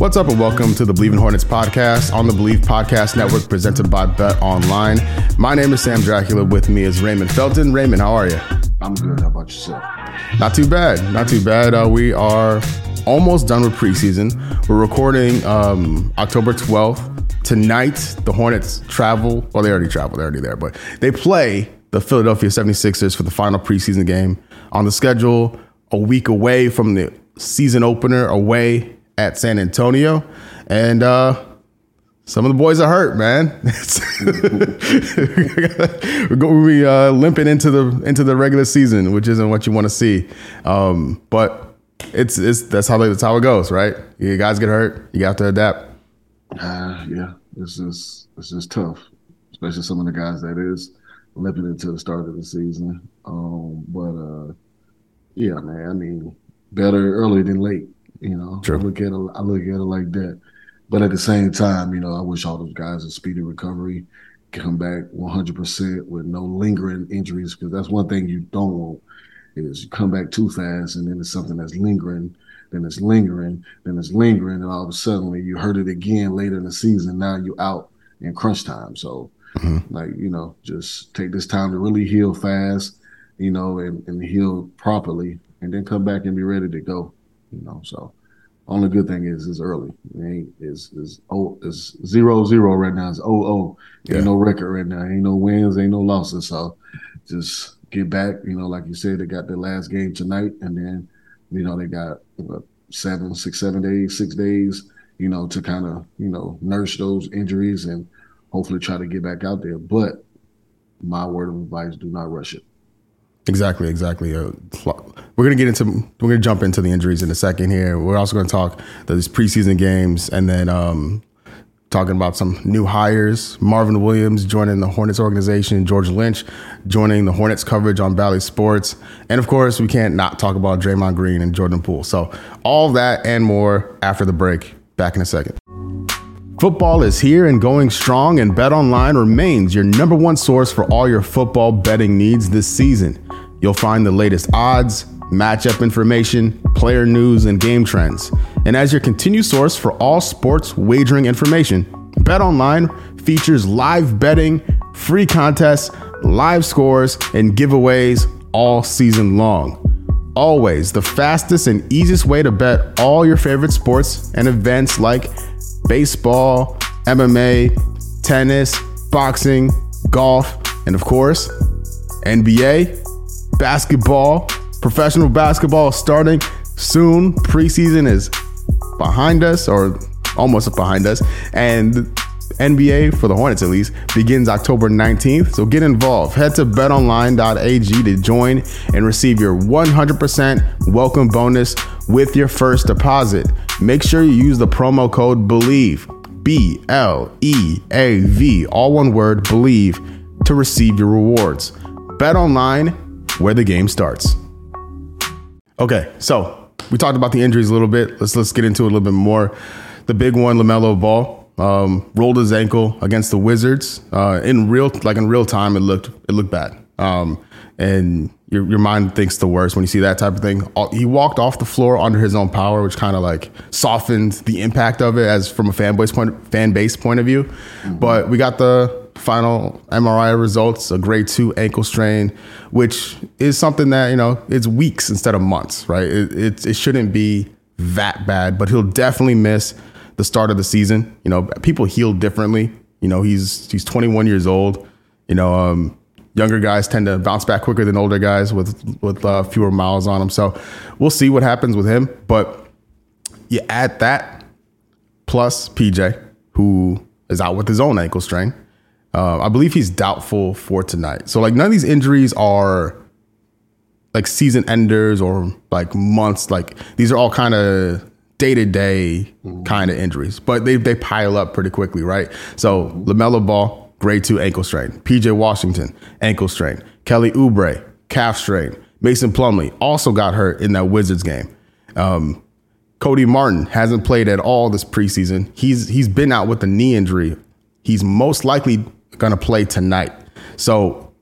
What's up, and welcome to the Bleav in Hornets podcast on the Bleav Podcast Network, presented by BetOnline. My name is Sam Dracula. With me is Raymond Felton. Raymond, how are you? I'm good. How about yourself? Not too bad. Not too bad. Uh, we are almost done with preseason. We're recording um, October 12th. Tonight, the Hornets travel. Well, they already traveled. They're already there, but they play the Philadelphia 76ers for the final preseason game on the schedule a week away from the season opener away at San Antonio. And uh, some of the boys are hurt, man. We're going to be uh, limping into the into the regular season, which isn't what you want to see. Um, but it's it's that's how that's how it goes, right? You guys get hurt, you have to adapt. Uh, yeah, this is this is tough, especially some of the guys that is limping into the start of the season. Um, but uh, yeah, man, I mean, better early than late. You know, True. I look at it, I look at it like that. But at the same time, you know, I wish all those guys a speedy recovery, come back 100% with no lingering injuries, because that's one thing you don't want is you come back too fast and then it's something that's lingering, then it's lingering, then it's lingering, and all of a sudden you hurt it again later in the season. Now you're out in crunch time. So, mm-hmm. like, you know, just take this time to really heal fast, you know, and, and heal properly, and then come back and be ready to go, you know. So, only good thing is it's early. It ain't is is oh is zero zero right now. It's oh oh. Ain't Yeah. no record right now. Ain't no wins. Ain't no losses. So just get back. You know, like you said, they got their last game tonight, and then you know they got what, seven, six, seven days, six days. You know, to kind of you know nurse those injuries and hopefully try to get back out there. But my word of advice: do not rush it. Exactly, exactly. Uh, we're gonna get into we're gonna jump into the injuries in a second here. We're also gonna talk these preseason games and then um, talking about some new hires. Marvin Williams joining the Hornets organization. George Lynch joining the Hornets coverage on Bally Sports, and of course, we can't not talk about Draymond Green and Jordan Poole. So all that and more after the break. Back in a second. Football is here and going strong, and BetOnline remains your number one source for all your football betting needs this season. You'll find the latest odds, matchup information, player news, and game trends. And as your continued source for all sports wagering information, BetOnline features live betting, free contests, live scores, and giveaways all season long. Always the fastest and easiest way to bet all your favorite sports and events like baseball, MMA, tennis, boxing, golf, and of course, NBA, basketball, professional basketball starting soon. Preseason is behind us or almost behind us. And NBA for the Hornets at least begins October 19th. So get involved. Head to betonline.ag to join and receive your 100% welcome bonus with your first deposit. Make sure you use the promo code BLEAV, B L E A V, all one word, BLEAV, to receive your rewards. BetOnline where the game starts. Okay, so we talked about the injuries a little bit. Let's let's get into it a little bit more. The big one, Lamelo Ball, um, rolled his ankle against the Wizards. Uh, in real like in real time, it looked it looked bad. Um, and your your mind thinks the worst when you see that type of thing. He walked off the floor under his own power, which kind of like softened the impact of it as from a fan base point fan base point of view. But we got the final MRI results, a grade two ankle strain, which is something that, you know, it's weeks instead of months, right? It, it, it shouldn't be that bad, but he'll definitely miss the start of the season. You know, people heal differently. You know, he's he's 21 years old. You know, um, younger guys tend to bounce back quicker than older guys with with uh, fewer miles on them. So we'll see what happens with him. But you add that plus PJ, who is out with his own ankle strain. Uh, I believe he's doubtful for tonight. So like none of these injuries are like season enders or like months. Like these are all kind of day to day kind of injuries, but they they pile up pretty quickly, right? So Lamelo Ball, grade two ankle strain. PJ Washington, ankle strain. Kelly Oubre, calf strain. Mason Plumlee also got hurt in that Wizards game. Um, Cody Martin hasn't played at all this preseason. He's he's been out with a knee injury. He's most likely going to play tonight. So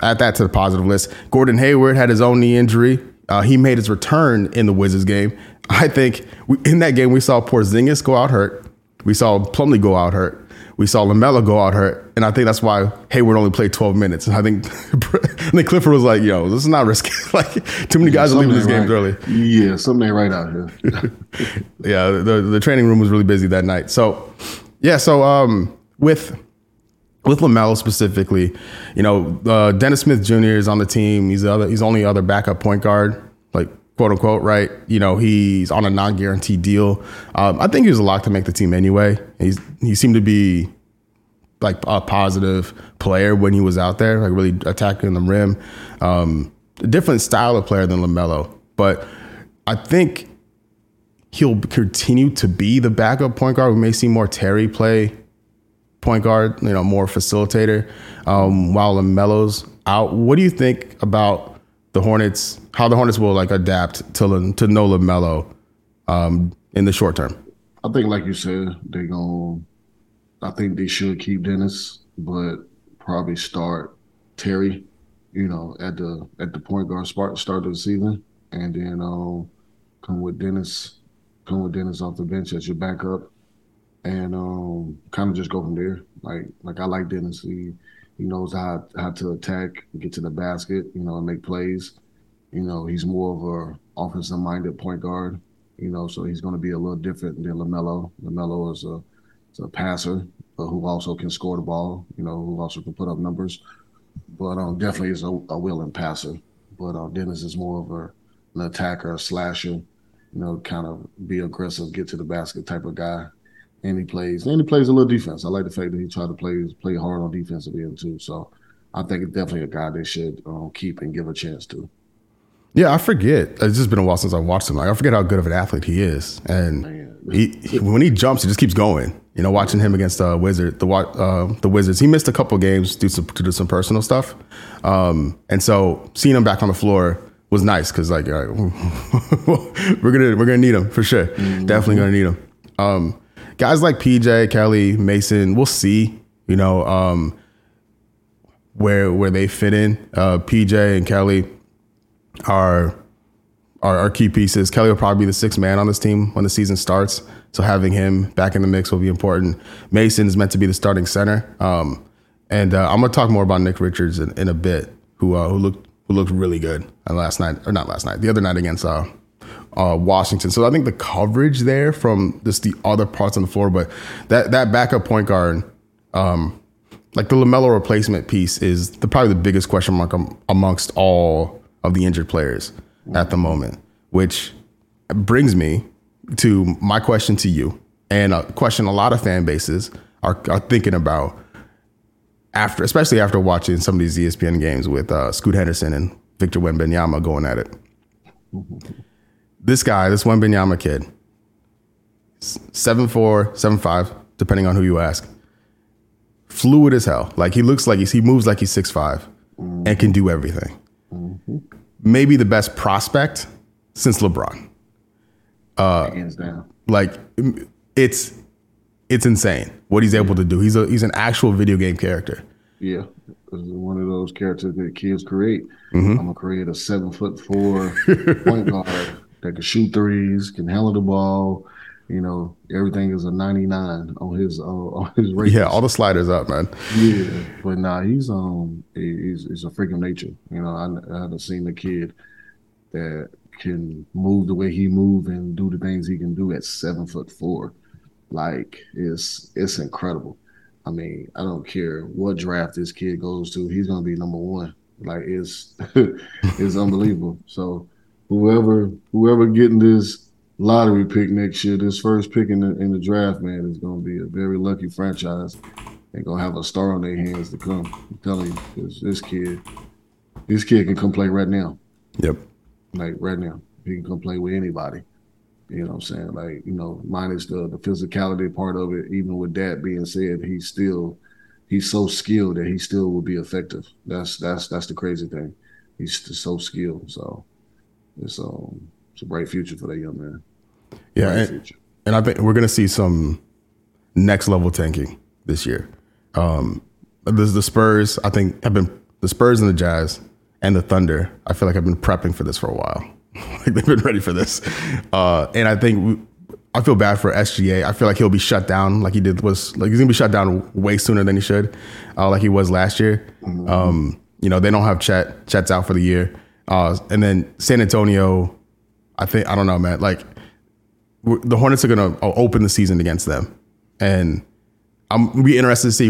add that to the positive list. Gordon Hayward had his own knee injury. Uh, he made his return in the Wizards game. I think we, in that game we saw Porzingis go out hurt. We saw Plumlee go out hurt. We saw Lamelo go out hurt, and I think that's why Hayward only played 12 minutes. And I think I think Clifford was like, "Yo, this is not risky. like too many guys are leaving these games right. early." Yeah, something ain't right out here. yeah, the the training room was really busy that night. So, yeah, so um, with with Lamelo specifically, you know, uh, Dennis Smith Jr. is on the team. He's the other. He's only other backup point guard, like quote unquote, right? You know, he's on a non guaranteed deal. Um, I think he was a lock to make the team anyway. He's he seemed to be like a positive player when he was out there, like really attacking the rim. Um, different style of player than Lamelo, but I think he'll continue to be the backup point guard. We may see more Terry play point guard, you know, more facilitator, um, while Lamelo's out. What do you think about the Hornets? How the Hornets will like adapt to to no Lamelo um, in the short term? I think, like you said, they going I think they should keep Dennis, but probably start Terry. You know, at the at the point guard spot start of the season, and then um, come with Dennis, come with Dennis off the bench as your backup, and um, kind of just go from there. Like like I like Dennis. He he knows how how to attack, get to the basket, you know, and make plays. You know, he's more of a offensive minded point guard. You know, so he's going to be a little different than Lamelo. Lamelo is a is a passer, who also can score the ball. You know, who also can put up numbers. But um, definitely is a, a willing passer. But uh, Dennis is more of a, an attacker, a slasher. You know, kind of be aggressive, get to the basket type of guy and he plays and he plays a little defense. I like the fact that he tried to play play hard on defensive end too. So I think it's definitely a guy they should um, keep and give a chance to. Yeah, I forget. It's just been a while since I watched him. Like I forget how good of an athlete he is, and he, he, when he jumps, he just keeps going. You know, watching him against uh, Wizard, the uh, the Wizards, he missed a couple games due to, to do some personal stuff, um, and so seeing him back on the floor was nice because like we're gonna we're gonna need him for sure. Mm-hmm. Definitely gonna need him. Um, guys like PJ, Kelly, Mason, we'll see, you know, um, where where they fit in. Uh, PJ and Kelly are, are are key pieces. Kelly will probably be the sixth man on this team when the season starts. So having him back in the mix will be important. Mason is meant to be the starting center. Um, and uh, I'm gonna talk more about Nick Richards in, in a bit, who uh, who looked who looked really good last night or not last night, the other night against uh, uh, Washington. So I think the coverage there from just the other parts on the floor, but that that backup point guard, um, like the Lamelo replacement piece, is the probably the biggest question mark amongst all of the injured players at the moment. Which brings me to my question to you, and a question a lot of fan bases are, are thinking about after, especially after watching some of these ESPN games with uh, Scoot Henderson and Victor Wembanyama going at it this guy, this Wembanyama kid, seven four, seven five, depending on who you ask, fluid as hell. Like he looks like he's, he moves like he's six five, and can do everything. Mm-hmm. Maybe the best prospect since LeBron. Uh, Hands down. Like it's it's insane what he's able to do. He's a he's an actual video game character. Yeah, one of those characters that kids create. Mm-hmm. I'm gonna create a seven foot four point guard that can shoot threes, can handle the ball. You know, everything is a 99 on his uh, on his rating. Yeah, all the sliders up, man. Yeah, but nah, he's um he's, he's a freak of nature. You know, I, I haven't seen a kid that can move the way he move and do the things he can do at seven foot four. Like it's it's incredible. I mean, I don't care what draft this kid goes to, he's gonna be number one. Like it's it's unbelievable. So whoever whoever getting this lottery pick next year, this first pick in the in the draft, man, is going to be a very lucky franchise. They're gonna have a star on their hands to come. I'm telling you, this, this kid, this kid can come play right now. Yep. Like right now, he can come play with anybody. You know what I'm saying? Like, you know, minus the, the physicality part of it, even with that being said, he's still he's so skilled that he still will be effective. That's that's that's the crazy thing. He's just so skilled. So it's um it's a bright future for that young man. Yeah, and, and I think we're gonna see some next level tanking this year. Um, there's the Spurs. I think have been the Spurs and the Jazz and the Thunder. I feel like I've been prepping for this for a while. like they've been ready for this, uh, and I think we, I feel bad for SGA. I feel like he'll be shut down like he did was like he's gonna be shut down way sooner than he should, uh, like he was last year. Um, you know they don't have Chet. Chet's out for the year, uh, and then San Antonio. I think I don't know, man. Like the Hornets are going to open the season against them, and I'm be interested to see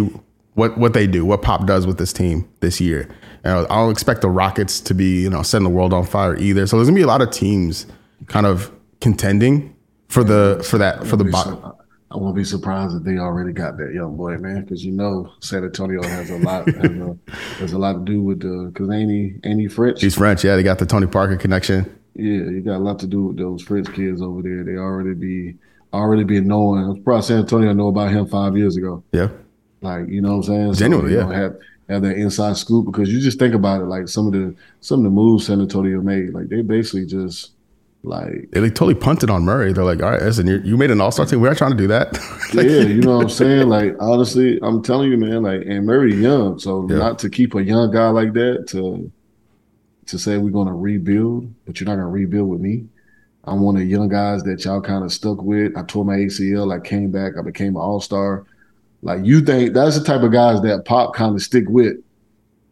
what what they do, what Pop does with this team this year. And I don't expect the Rockets to be you know setting the world on fire either. So there's gonna be a lot of teams kind of contending for the for that for the bottom. I won't be surprised if they already got that young boy, man, because you know San Antonio has a lot has a, has a lot to do with the because ain't he ain't he French? He's French, yeah. They got the Tony Parker connection. Yeah, you got a lot to do with those French kids over there. They already be already be knowing. I'm surprised San Antonio know about him five years ago. Yeah, Like you know what I'm saying? Genuinely, you yeah. know, have have that inside scoop because you just think about it. Like some of the some of the moves San Antonio made, like they basically just like they like, totally punted on Murray. They're like, all right, listen, you you made an All Star team. We're not trying to do that. Like, yeah, you know what I'm saying? Like honestly, I'm telling you, man. Like and Murray young, so Yeah. not to keep a young guy like that to to say we're gonna rebuild, but you're not gonna rebuild with me. I'm one of the young guys that y'all kind of stuck with. I tore my ACL. I came back. I became an All Star. Like you think that's the type of guys that Pop kind of stick with,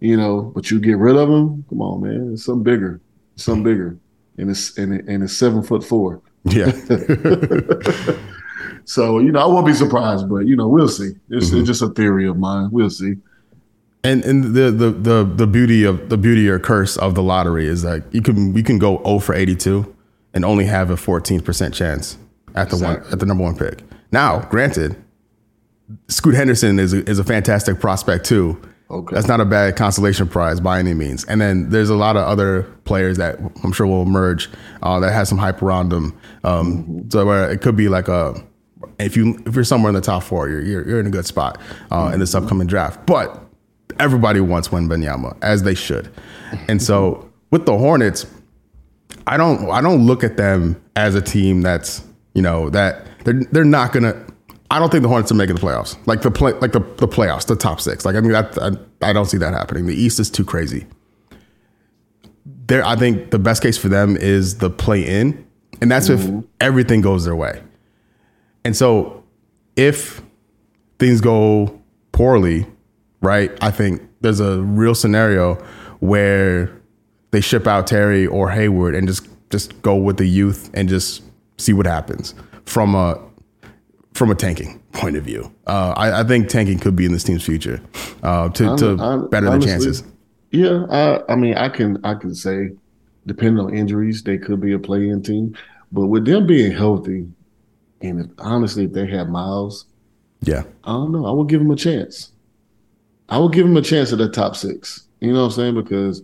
you know. But you get rid of them. Come on, man. It's something bigger. It's something bigger, and it's and, it, and it's seven foot four. yeah. So you know, I won't be surprised, but you know, we'll see. It's, it's mm-hmm. just a theory of mine. We'll see. And and the, the the the beauty of the beauty or curse of the lottery is that you can you can go 0 for 82 and only have a 14% chance at the one at the number one pick. Now, granted, Scoot Henderson is a, is a fantastic prospect too. Okay. That's not a bad consolation prize by any means. And then there's a lot of other players that I'm sure will emerge uh, that has some hype around them. Um, So where it could be like a if you if you're somewhere in the top four, you're you're, you're in a good spot uh, in this upcoming draft. But everybody wants Wembanyama as they should, and so with the Hornets, I don't I don't look at them as a team that's you know that they're they're not gonna. I don't think the Hornets are making the playoffs, like the play, like the, the playoffs, the top six. Like I mean, that, I, I don't see that happening. The East is too crazy. There, I think the best case for them is the play in, and that's if mm-hmm. everything goes their way. And so, if things go poorly, right? I think there's a real scenario where they ship out Terry or Hayward and just just go with the youth and just see what happens from a from a tanking point of view. Uh, I, I think tanking could be in this team's future uh, to, to Hon- better the honestly, chances. Yeah, I, I mean, I can I can say, depending on injuries, they could be a play-in team. But with them being healthy, and if, honestly, if they have Miles, Yeah, I don't know. I will give them a chance. I will give them a chance at the top six. You know what I'm saying? Because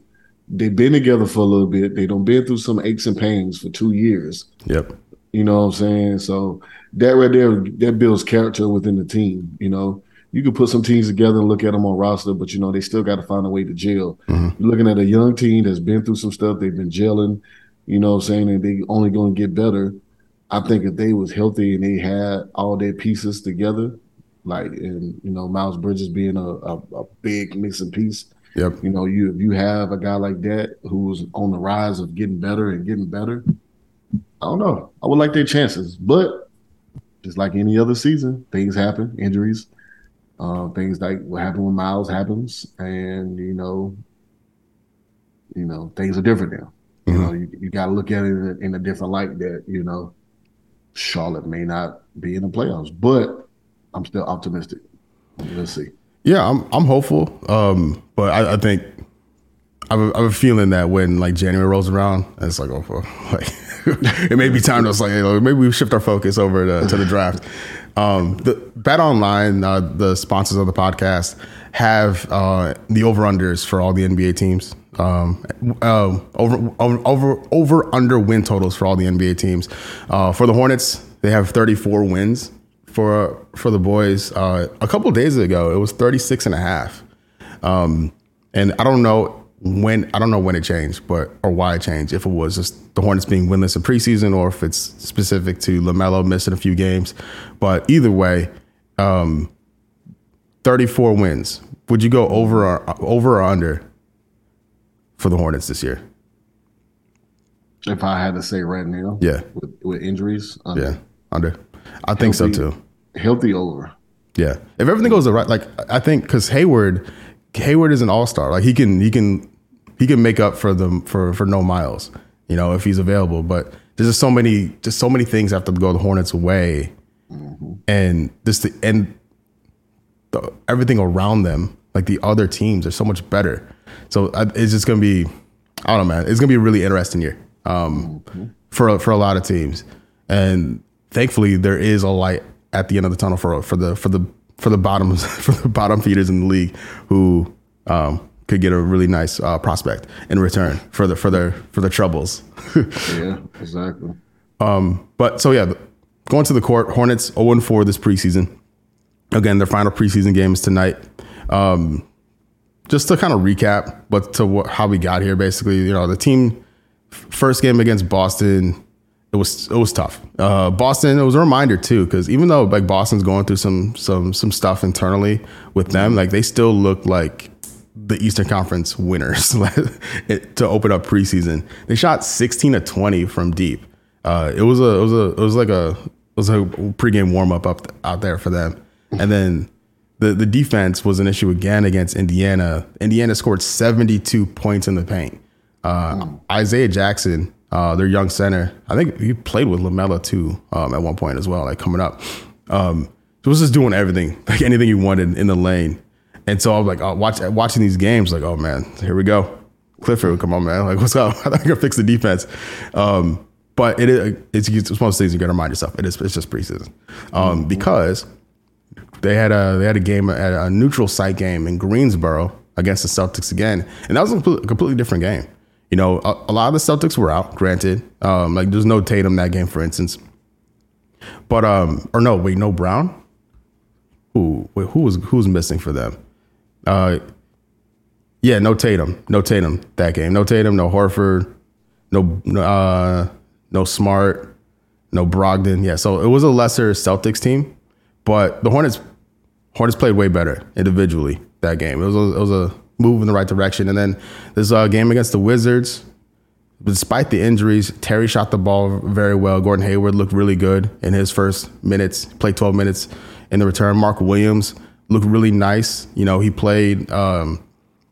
they've been together for a little bit. They don't been through some aches and pains for two years. yep, You know what I'm saying? So that right there, that builds character within the team. You know, you can put some teams together and look at them on roster, but you know they still got to find a way to gel. Mm-hmm. You're looking at a young team that's been through some stuff. They've been gelling. You know what I'm saying? And they only going to get better. I think if they was healthy and they had all their pieces together, like and you know Miles Bridges being a, a, a big missing piece, yep. you know, you if you have a guy like that who's on the rise of getting better and getting better, I don't know. I would like their chances, but just like any other season, things happen, injuries, uh, things like what happened with Miles happens, and you know, you know, things are different now. You know, you, you got to look at it in a, in a different light. That you know, Charlotte may not be in the playoffs, but I'm still optimistic. Let's see. Yeah, I'm I'm hopeful, um, but I, I think I have, a, I have a feeling that when like January rolls around, it's like oh, like it may be time to like maybe we shift our focus over to, to the draft. Um, the BetOnline, uh, the sponsors of the podcast, have uh, the over unders for all the NBA teams. Um, uh, over over over over under win totals for all the NBA teams. Uh, for the Hornets, they have 34 wins for for the boys. Uh, a couple days ago, it was 36 and a half. Um, and I don't know when I don't know when it changed, but or why it changed. If it was just the Hornets being winless in preseason, or if it's specific to Lamelo missing a few games. But either way, um, 34 wins. Would you go over or over or under for the Hornets this year? If I had to say right now, Yeah, with, with injuries, under. yeah, under. I think so Healthy. too. healthy over. Yeah, if everything goes right, like I think because Hayward, Hayward is an all star. Like he can he can he can make up for them for for no miles. You know if he's available, but there's just so many just so many things have to go the Hornets' way, and this the and the, everything around them, like the other teams, are so much better. So I, it's just gonna be, I don't know, man. It's gonna be a really interesting year um, for for a lot of teams, and thankfully there is a light at the end of the tunnel for for the for the for the bottoms for the bottom feeders in the league who um, could get a really nice uh, prospect in return for the for their for their troubles. Yeah, exactly. Um, But so yeah, going to the court, Hornets 0 4 this preseason. Again, their final preseason game is tonight. Um, just to kind of recap, but to what, how we got here, basically, you know, the team f- first game against Boston, it was it was tough. Uh, Boston, it was a reminder too, because even though like Boston's going through some some some stuff internally with them, like they still look like the Eastern Conference winners to open up preseason. They shot 16 to 20 from deep. Uh, it was a it was a it was like a it was a pregame warm up up out there for them, and then the the defense was an issue again against Indiana. Indiana scored 72 points in the paint. Uh, Isaiah Jackson, uh, their young center, I think he played with Lamelo too um, at one point as well, like coming up. Um, he was just doing everything, like anything he wanted in the lane. And so I was like, oh, watch, watching these games, like, oh man, here we go. Clifford, come on, man. Like, what's up? I I fix the defense. Um, but it is, it's, it's one of those things you got to remind yourself. It is, it's just preseason. Um, because they had a they had a game at a neutral site game in Greensboro against the Celtics again, and that was a completely, completely different game. You know, a, a lot of the Celtics were out. Granted, um, like there's no Tatum that game, for instance. But um, or no, wait, no Brown. Who wait, who was who was missing for them? Uh, yeah, no Tatum, no Tatum that game. No Tatum, no Horford, no uh, no Smart, no Brogdon. Yeah, so it was a lesser Celtics team, but the Hornets Hornets played way better individually that game. It was a, it was a move in the right direction. And then this uh, game against the Wizards, despite the injuries, Terry shot the ball very well. Gordon Hayward looked really good in his first minutes. Played 12 minutes in the return. Mark Williams looked really nice. You know, he played. Um,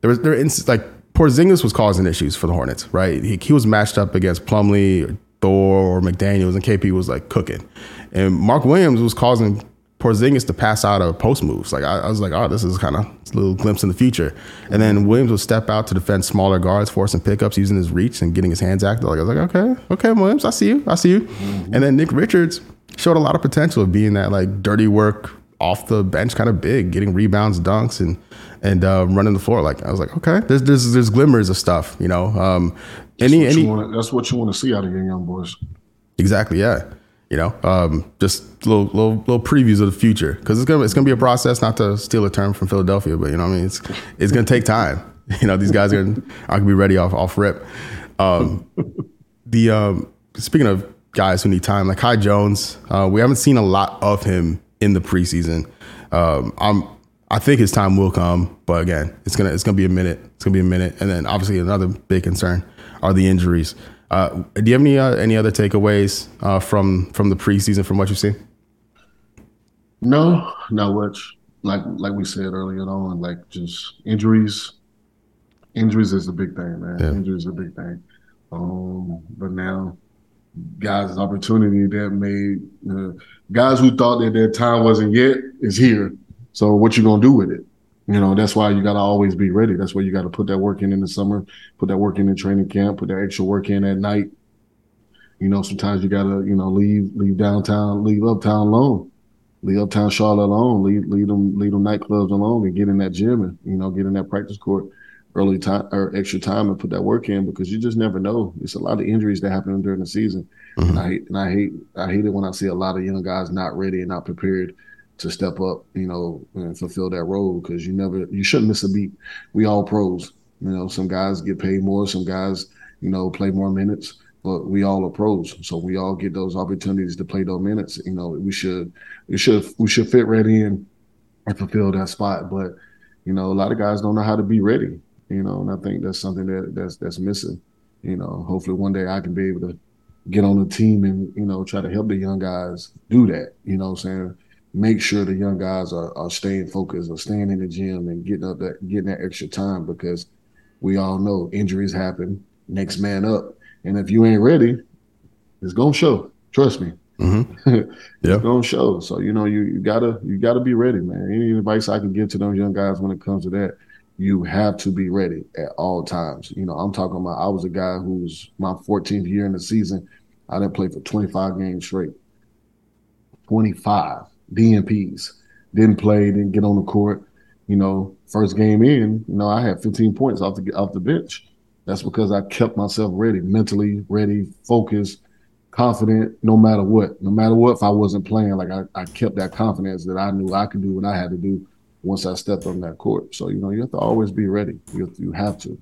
there was there inst- like Porzingis was causing issues for the Hornets, right? He, he was matched up against Plumlee, or Thor, or McDaniel's, and KP was like cooking, and Mark Williams was causing Porzingis to pass out of post moves. Like I, I was like, oh, this is kind of a little glimpse in the future. And then Williams would step out to defend smaller guards, forcing pickups, using his reach and getting his hands active. Like I was like, okay, okay, Williams, I see you, I see you. And then Nick Richards showed a lot of potential of being that like dirty work off the bench kind of big, getting rebounds, dunks, and and uh, running the floor. Like I was like, okay, there's there's there's glimmers of stuff, you know. Um, any What any wanna- that's what you want to see out of your young boys. Exactly. Yeah. You know, um, just little little little previews of the future because it's gonna it's gonna be a process. Not to steal a term from Philadelphia, but you know, what I mean, it's it's gonna take time. You know, these guys are gonna, are gonna be ready off off rip. Um, the um, speaking of guys who need time, like Kai Jones, uh, we haven't seen a lot of him in the preseason. Um, I'm I think his time will come, but again, it's gonna it's gonna be a minute. It's gonna be a minute, and then obviously another big concern are the injuries. Uh, do you have any uh, any other takeaways uh, from from the preseason from what you've seen? No, not much. Like like we said earlier on, like just injuries. Injuries is a big thing, man. Yeah. Injuries is a big thing. Um, but now, guys' opportunity that made uh, guys who thought that their time wasn't yet is here. So what you gonna do with it? You know, that's why you gotta always be ready. That's why you gotta put that work in in the summer, put that work in in training camp, put that extra work in at night. You know, sometimes you gotta, you know, leave leave downtown, leave uptown alone leave uptown Charlotte alone, leave leave them leave them nightclubs alone, and get in that gym and you know get in that practice court. Early time or extra time and put that work in because you just never know. It's a lot of injuries that happen during the season, mm-hmm. and I hate and I hate I hate it when I see a lot of young guys not ready and not prepared to step up, you know, and fulfill that role because you never you shouldn't miss a beat. We all pros, you know. Some guys get paid more, some guys, you know, play more minutes, but we all are pros, so we all get those opportunities to play those minutes. You know, we should we should we should fit right in and fulfill that spot, but you know, a lot of guys don't know how to be ready you know, and I think that's something that that's that's missing. You know, hopefully one day I can be able to get on the team and you know try to help the young guys do that. You know, what I'm saying make sure the young guys are, are staying focused, or staying in the gym and getting up that getting that extra time because we all know injuries happen. Next man up, and if you ain't ready, it's gonna show. Trust me. Mm-hmm. yeah, it's gonna show. So you know you you gotta you gotta be ready, man. Any advice I can give to those young guys when it comes to that you have to be ready at all times. You know, I'm talking about I was a guy who was my 14th year in the season. I didn't play for 25 games straight. 25 DNPs. Didn't play, didn't get on the court. You know, first game in, you know, I had 15 points off the off the bench. That's because I kept myself ready, mentally ready, focused, confident, no matter what. No matter what, if I wasn't playing, like I, I kept that confidence that I knew I could do what I had to do once I stepped on that court. So you know, you have to always be ready. You you have to.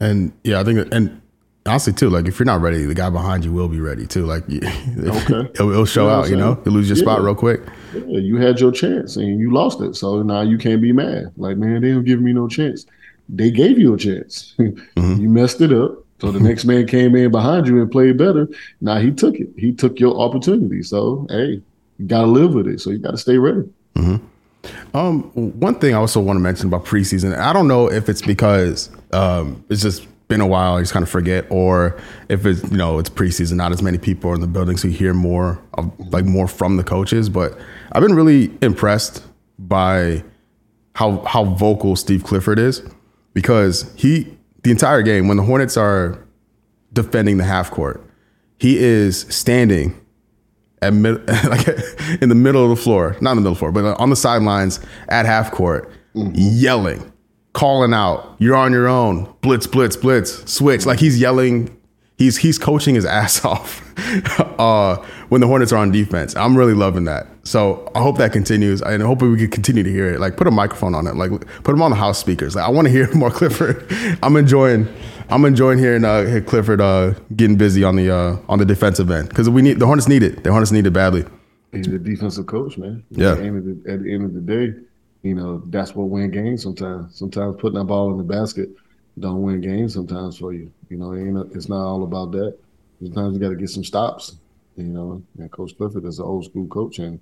And yeah, I think and honestly too, like if you're not ready, the guy behind you will be ready too. Like okay, it'll, it'll show you know out. You know, you lose your yeah. spot real quick. Yeah, you had your chance and you lost it, so now you can't be mad. Like man, they don't give me no chance. They gave you a chance. Mm-hmm. you messed it up. So the next man came in behind you and played better. Now he took it. He took your opportunity. So hey, you got to live with it. So you got to stay ready. Mm-hmm. Um, one thing I also want to mention about preseason, I don't know if it's because um, it's just been a while, you just kind of forget, or if it's you know it's preseason, not as many people are in the building, so you hear more of like more from the coaches. But I've been really impressed by how how vocal Steve Clifford is because he the entire game when the Hornets are defending the half court, he is standing at mid, like in the middle of the floor, not in the middle the floor, but on the sidelines at half court, mm-hmm. yelling, calling out, "You're on your own! Blitz, blitz, blitz, switch!" Like he's yelling. He's he's coaching his ass off uh, when the Hornets are on defense. I'm really loving that. So I hope that continues, and hopefully we can continue to hear it. Like put a microphone on it, like put them on the house speakers. Like I want to hear more Clifford. I'm enjoying I'm enjoying hearing uh, Clifford uh, getting busy on the uh, on the defensive end because we need the Hornets need it. The Hornets need it badly. He's the defensive coach, man. Yeah. At the, end of the, at the end of the day, you know that's what win games. Sometimes, sometimes putting that ball in the basket don't win games. Sometimes for you, you know, it ain't, it's not all about that. Sometimes you got to get some stops. You know, and Coach Clifford is an old school coach, and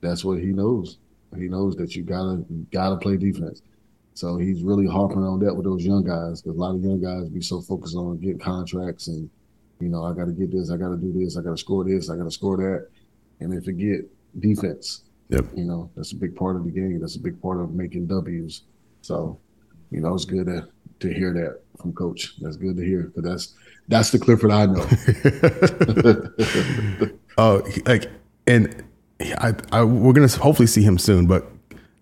that's what he knows. He knows that you gotta you gotta play defense. So he's really harping on that with those young guys because a lot of young guys be so focused on getting contracts and, you know, I got to get this, I got to do this, I got to score this, I got to score that, and they forget defense. Yep. You know, that's a big part of the game. That's a big part of making W's. So, you know, it's good to to hear that from Coach. That's good to hear because that's that's the Clifford I know. oh, like, and I, I, we're gonna hopefully see him soon, but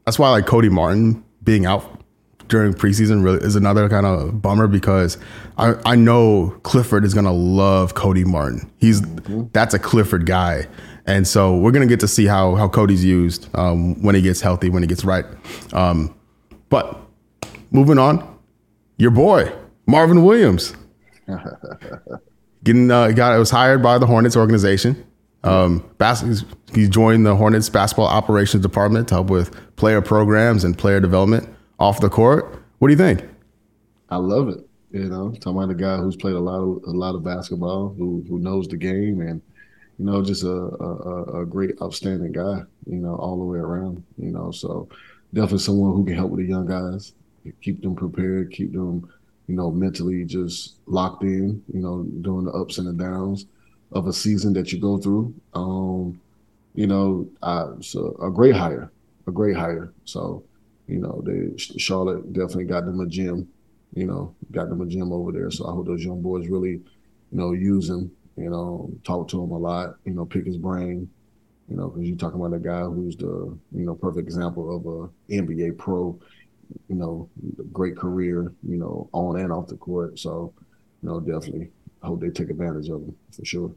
that's why like Cody Martin being out during preseason really is another kind of bummer because I, I know Clifford is gonna love Cody Martin. He's mm-hmm. that's a Clifford guy. And so we're gonna get to see how how Cody's used um, when he gets healthy, when he gets right. Um, but moving on, your boy Marvin Williams, getting uh, got was hired by the Hornets organization. Um, bas- he joined the Hornets basketball operations department to help with player programs and player development off the court. What do you think? I love it. You know, talking about a guy who's played a lot of a lot of basketball, who who knows the game, and you know, just a a, a great, outstanding guy. You know, all the way around. You know, so definitely someone who can help with the young guys, keep them prepared, keep them, you know, mentally just locked in. You know, doing the ups and the downs of a season that you go through. Um, you know, so a great hire, a great hire. So you know, they Charlotte definitely got them a gym. You know, got them a gym over there. So I hope those young boys really, you know, use him. You know, talk to him a lot. You know, pick his brain. You know, because you're talking about a guy who's the you know perfect example of a NBA pro. you know, great career, you know, on and off the court. So, you know, definitely hope they take advantage of him for sure.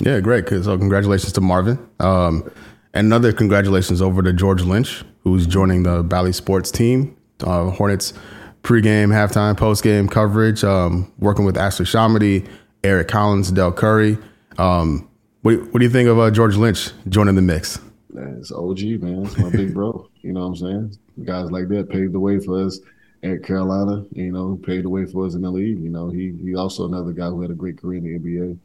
Yeah, great. So congratulations to Marvin. Um, and another congratulations over to George Lynch, who's joining the Bally Sports team. Uh, Hornets pregame, halftime, postgame coverage, um, working with Ashley ShahAhmadi, Eric Collins, Del Curry. Um, what, what do you think of uh, George Lynch joining the mix? It's OG, man. It's my big bro. You know what I'm saying? Guys like that paved the way for us at Carolina. You know, paved the way for us in the league. You know, he he also another guy who had a great career in the NBA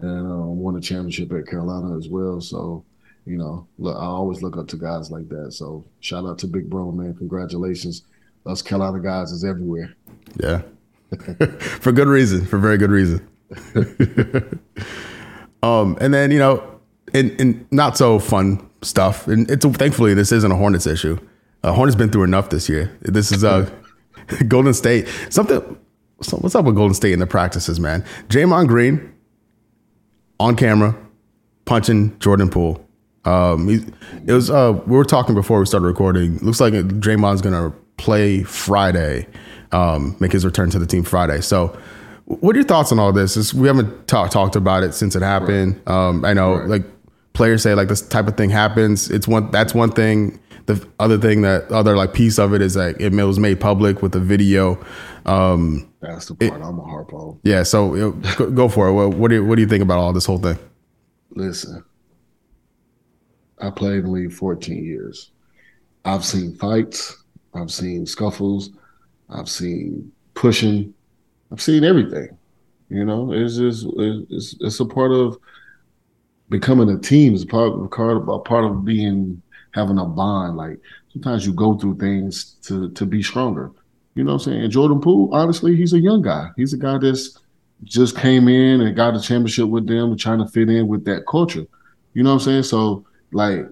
and um, won a championship at Carolina as well. So, you know, look, I always look up to guys like that. So, shout out to Big Bro, man. Congratulations. Us Carolina guys is everywhere. Yeah, for good reason. For very good reason. um, and then you know, in in not so fun stuff, and it's thankfully this isn't a Hornets issue. Uh, Hornets been through enough this year. This is uh, Golden State. Something. So what's up with Golden State in the practices, man? Draymond Green on camera punching Jordan Poole. Um, he, it was uh, we were talking before we started recording. Looks like Draymond's gonna play Friday, um, make his return to the team Friday. So, what are your thoughts on all this? It's, we haven't talk, talked about it since it happened. Right. Um, I know, right. like players say, like this type of thing happens. It's one that's one thing. The other thing that other like piece of it is like it was made public with a video. Um, that's the part it, I'm a harp on. Yeah, so you know, go for it. What, what do you, what do you think about all this whole thing? Listen, I played in the league 14 years. I've seen fights. I've seen scuffles. I've seen pushing. I've seen everything. You know, it's just it's, it's a part of becoming a team. It's part of a part of being having a bond. Like sometimes you go through things to to be stronger. You know what I'm saying? And Jordan Poole, honestly, he's a young guy. He's a guy that's just came in and got a championship with them, trying to fit in with that culture. You know what I'm saying? So, like,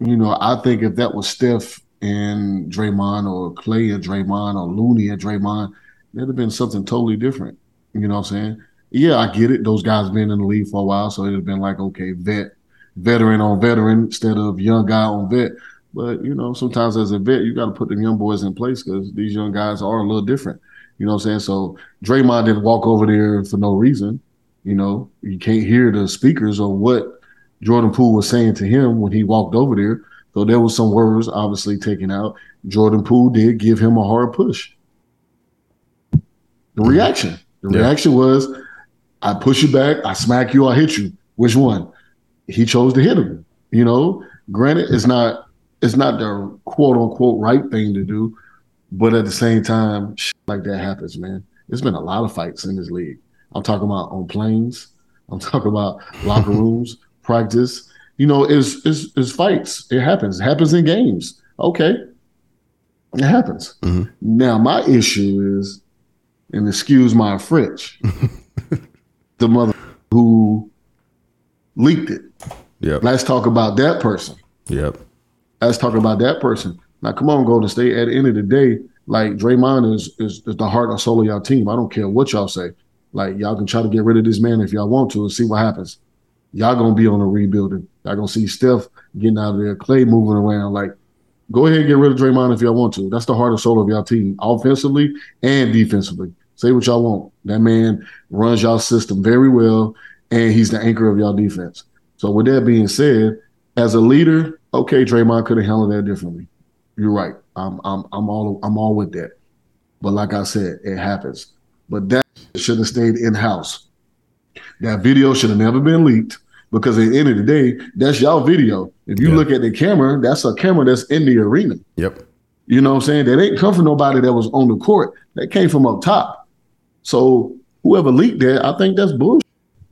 you know, I think if that was Steph and Draymond or Clay or Draymond or Looney or Draymond, that'd have been something totally different. You know what I'm saying? Yeah, I get it. Those guys been in the league for a while, so it'd have been like, okay, vet, veteran on veteran instead of young guy on vet. But you know, sometimes as a vet, you got to put them young boys in place because these young guys are a little different. You know what I'm saying? So Draymond didn't walk over there for no reason. You know, you can't hear the speakers or what Jordan Poole was saying to him when he walked over there. So there was some words obviously taken out. Jordan Poole did give him a hard push. The reaction. The yeah. reaction was, I push you back, I smack you, I hit you. Which one? He chose to hit him. You know, granted, it's not it's not the quote unquote right thing to do, but at the same time, like that happens, man. There's been a lot of fights in this league. I'm talking about on planes. I'm talking about locker rooms, practice you know, is is is fights. It happens. It happens in games. Okay. It happens. Mm-hmm. Now my issue is, and excuse my French, the mother who leaked it. Yep. Let's talk about that person. Yep. Let's talk about that person. Now, come on, Golden State. At the end of the day, like Draymond is, is is the heart and soul of y'all team. I don't care what y'all say. Like y'all can try to get rid of this man if y'all want to and see what happens y'all gonna be on a rebuilding. Y'all gonna see Steph getting out of there, Clay moving around. Like, go ahead and get rid of Draymond if y'all want to. That's the heart and soul of y'all team, offensively and defensively. Say what y'all want. That man runs y'all system very well, and he's the anchor of y'all defense. So with that being said, as a leader, okay, Draymond could have handled that differently. You're right. I'm I'm I'm all I'm all with that. But like I said, it happens. But that should have stayed in house. That video should have never been leaked because at the end of the day, that's y'all video. If you look at the camera, that's a camera that's in the arena. Yep. You know what I'm saying? That ain't come from nobody that was on the court. That came from up top. So whoever leaked that, I think that's bullshit.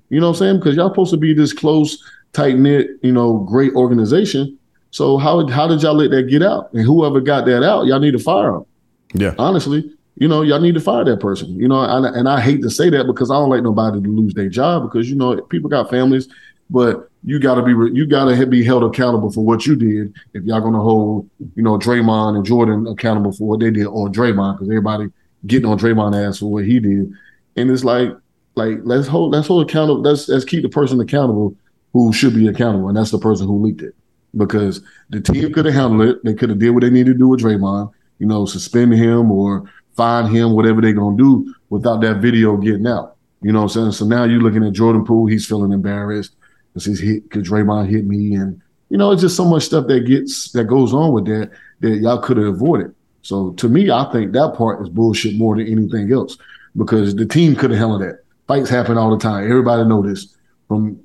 You know what I'm saying? Because y'all supposed to be this close, tight knit, you know, great organization. So how how did y'all let that get out? And whoever got that out, y'all need to fire them. Yeah. Honestly, you know, y'all need to fire that person. You know, and, and I hate to say that because I don't like nobody to lose their job because you know people got families, but you got to be you got to be held accountable for what you did. If y'all gonna hold, you know, Draymond and Jordan accountable for what they did, or Draymond, because everybody getting on Draymond ass for what he did, and it's like, like let's hold let's hold accountable. Let's let's keep the person accountable who should be accountable, and that's the person who leaked it because the team could have handled it. They could have did what they needed to do with Draymond you know, suspend him or fine him, whatever they're gonna do, without that video getting out. You know what I'm saying? So now you're looking at Jordan Poole, he's feeling embarrassed because he's hit because Draymond hit me. And, you know, it's just so much stuff that gets that goes on with that that y'all could have avoided. So to me, I think that part is bullshit more than anything else because the team could have handled that. Fights happen all the time. Everybody know this from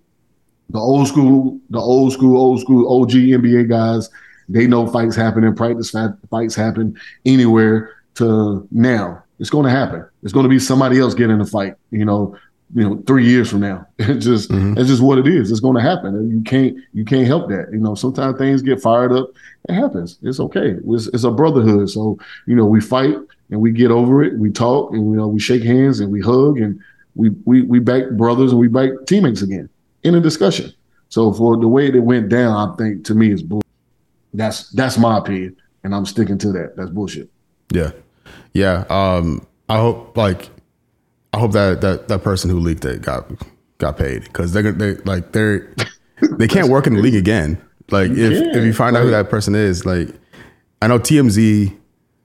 the old school, the old school, old school, OG NBA guys. They know fights happen in practice. Fights happen anywhere to now. It's going to happen. It's going to be somebody else getting a fight. You know, you know, three years from now. It's just mm-hmm. it's just what it is. It's going to happen. You can't you can't help that. You know, sometimes things get fired up. It happens. It's okay. It's, it's a brotherhood. So you know, we fight and we get over it. We talk and you know we shake hands and we hug and we we we back brothers and we back teammates again in a discussion. So for the way that went down, I think to me is bull. That's that's my opinion, and I'm sticking to that. That's bullshit. Yeah, yeah. Um, I hope like I hope that that that person who leaked it got got paid because they're they like they're they can't work in the league again. Like if if you find out who that person is, like I know TMZ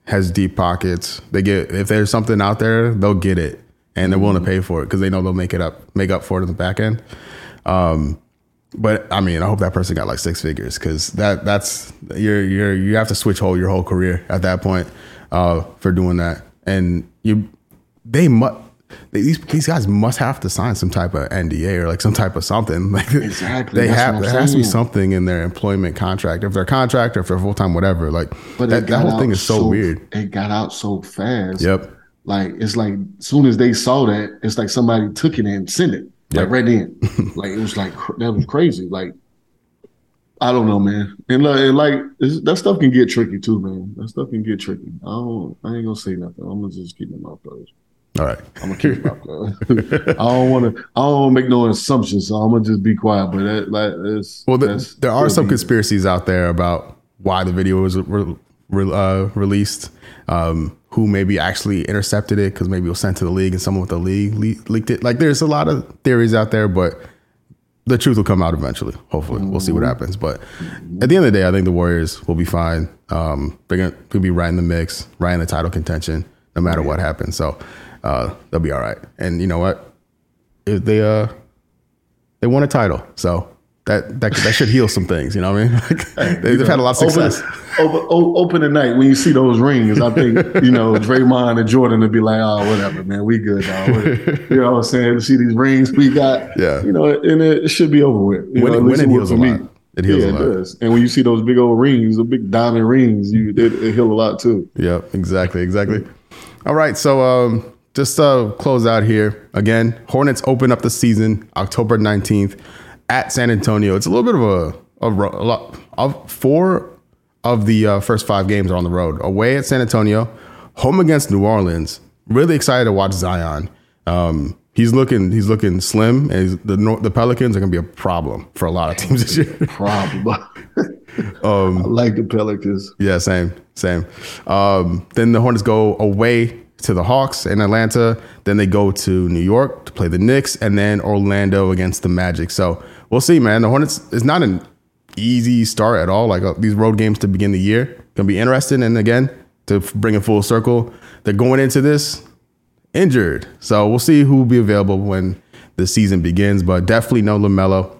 has deep pockets. They get if there's something out there, they'll get it and they're willing to pay for it because they know they'll make it up, make up for it in the back end. Um, but I mean, I hope that person got like six figures because that that's you're you're you have to switch whole your whole career at that point uh, for doing that, and you they must these these guys must have to sign some type of NDA or like some type of something. Like exactly, they have there has to be something in their employment contract, if they're contract or if they're full time, whatever. Like, but that, that whole thing is so, so, weird. It got out so fast. Yep. Like it's like as soon as they saw that, it's like somebody took it and sent it like right in. like it was like that was crazy. Like I don't know, man. And, and like that stuff can get tricky too, man. That stuff can get tricky. I don't. I ain't gonna say nothing. I'm gonna just keep my mouth closed. All right. I'm gonna keep my. I don't want to. I don't want to make no assumptions, so I'm gonna just be quiet. But that, like, it's, well, the, there are some conspiracies out there about why the video was re- re- uh, released. Um, who maybe actually intercepted it because maybe it was sent to the league and someone with the league le- leaked it. Like, there's a lot of theories out there, but the truth will come out eventually. Hopefully, we'll see what happens. But at the end of the day, I think the Warriors will be fine. Um, they're gonna could be right in the mix, right in the title contention, no matter what happens. So uh, they'll be all right. And you know what? If they uh they won a title, so that that that should heal some things. You know what I mean? Like, they've had a lot of success. Open, open, open at night when you see those rings, I think you know Draymond and Jordan would be like, "Oh, whatever, man, we good, dog." you know what I'm saying? To see these rings we got, yeah, you know, and it, should be over with. You when, know, when it heals a me. lot. It heals yeah, a lot. It does. And when you see those big old rings, the big diamond rings, you it, it heal a lot too. Yeah, exactly, exactly. All right, so um, just uh, close out here again. Hornets open up the season October 19th at San Antonio. It's a little bit of a, a, a lot of four of the uh, first five games are on the road. Away at San Antonio, home against New Orleans. Really excited to watch Zion. Um, he's looking he's looking slim, and the the Pelicans are going to be a problem for a lot of teams this year. problem. um, I like the Pelicans. Yeah, same, same. Um, then the Hornets go away to the Hawks in Atlanta. Then they go to New York to play the Knicks, and then Orlando against the Magic. So we'll see, man. The Hornets is not an easy start at all. Like uh, these road games to begin the year gonna be interesting. And again, to bring it full circle, they're going into this injured. So we'll see who will be available when the season begins. But definitely no LaMelo,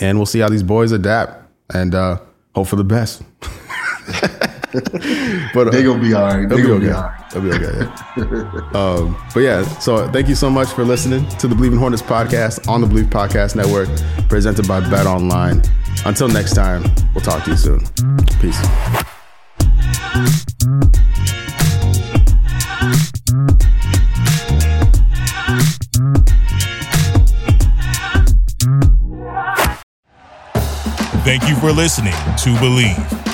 and we'll see how these boys adapt and uh, hope for the best. but uh, they gonna be all right. They will be, okay. all right. They'll be okay. Yeah. um, but yeah, so thank you so much for listening to the Bleav in Hornets podcast on the Bleav Podcast Network, presented by BetOnline. Until next time, we'll talk to you soon. Peace. Thank you for listening to Bleav.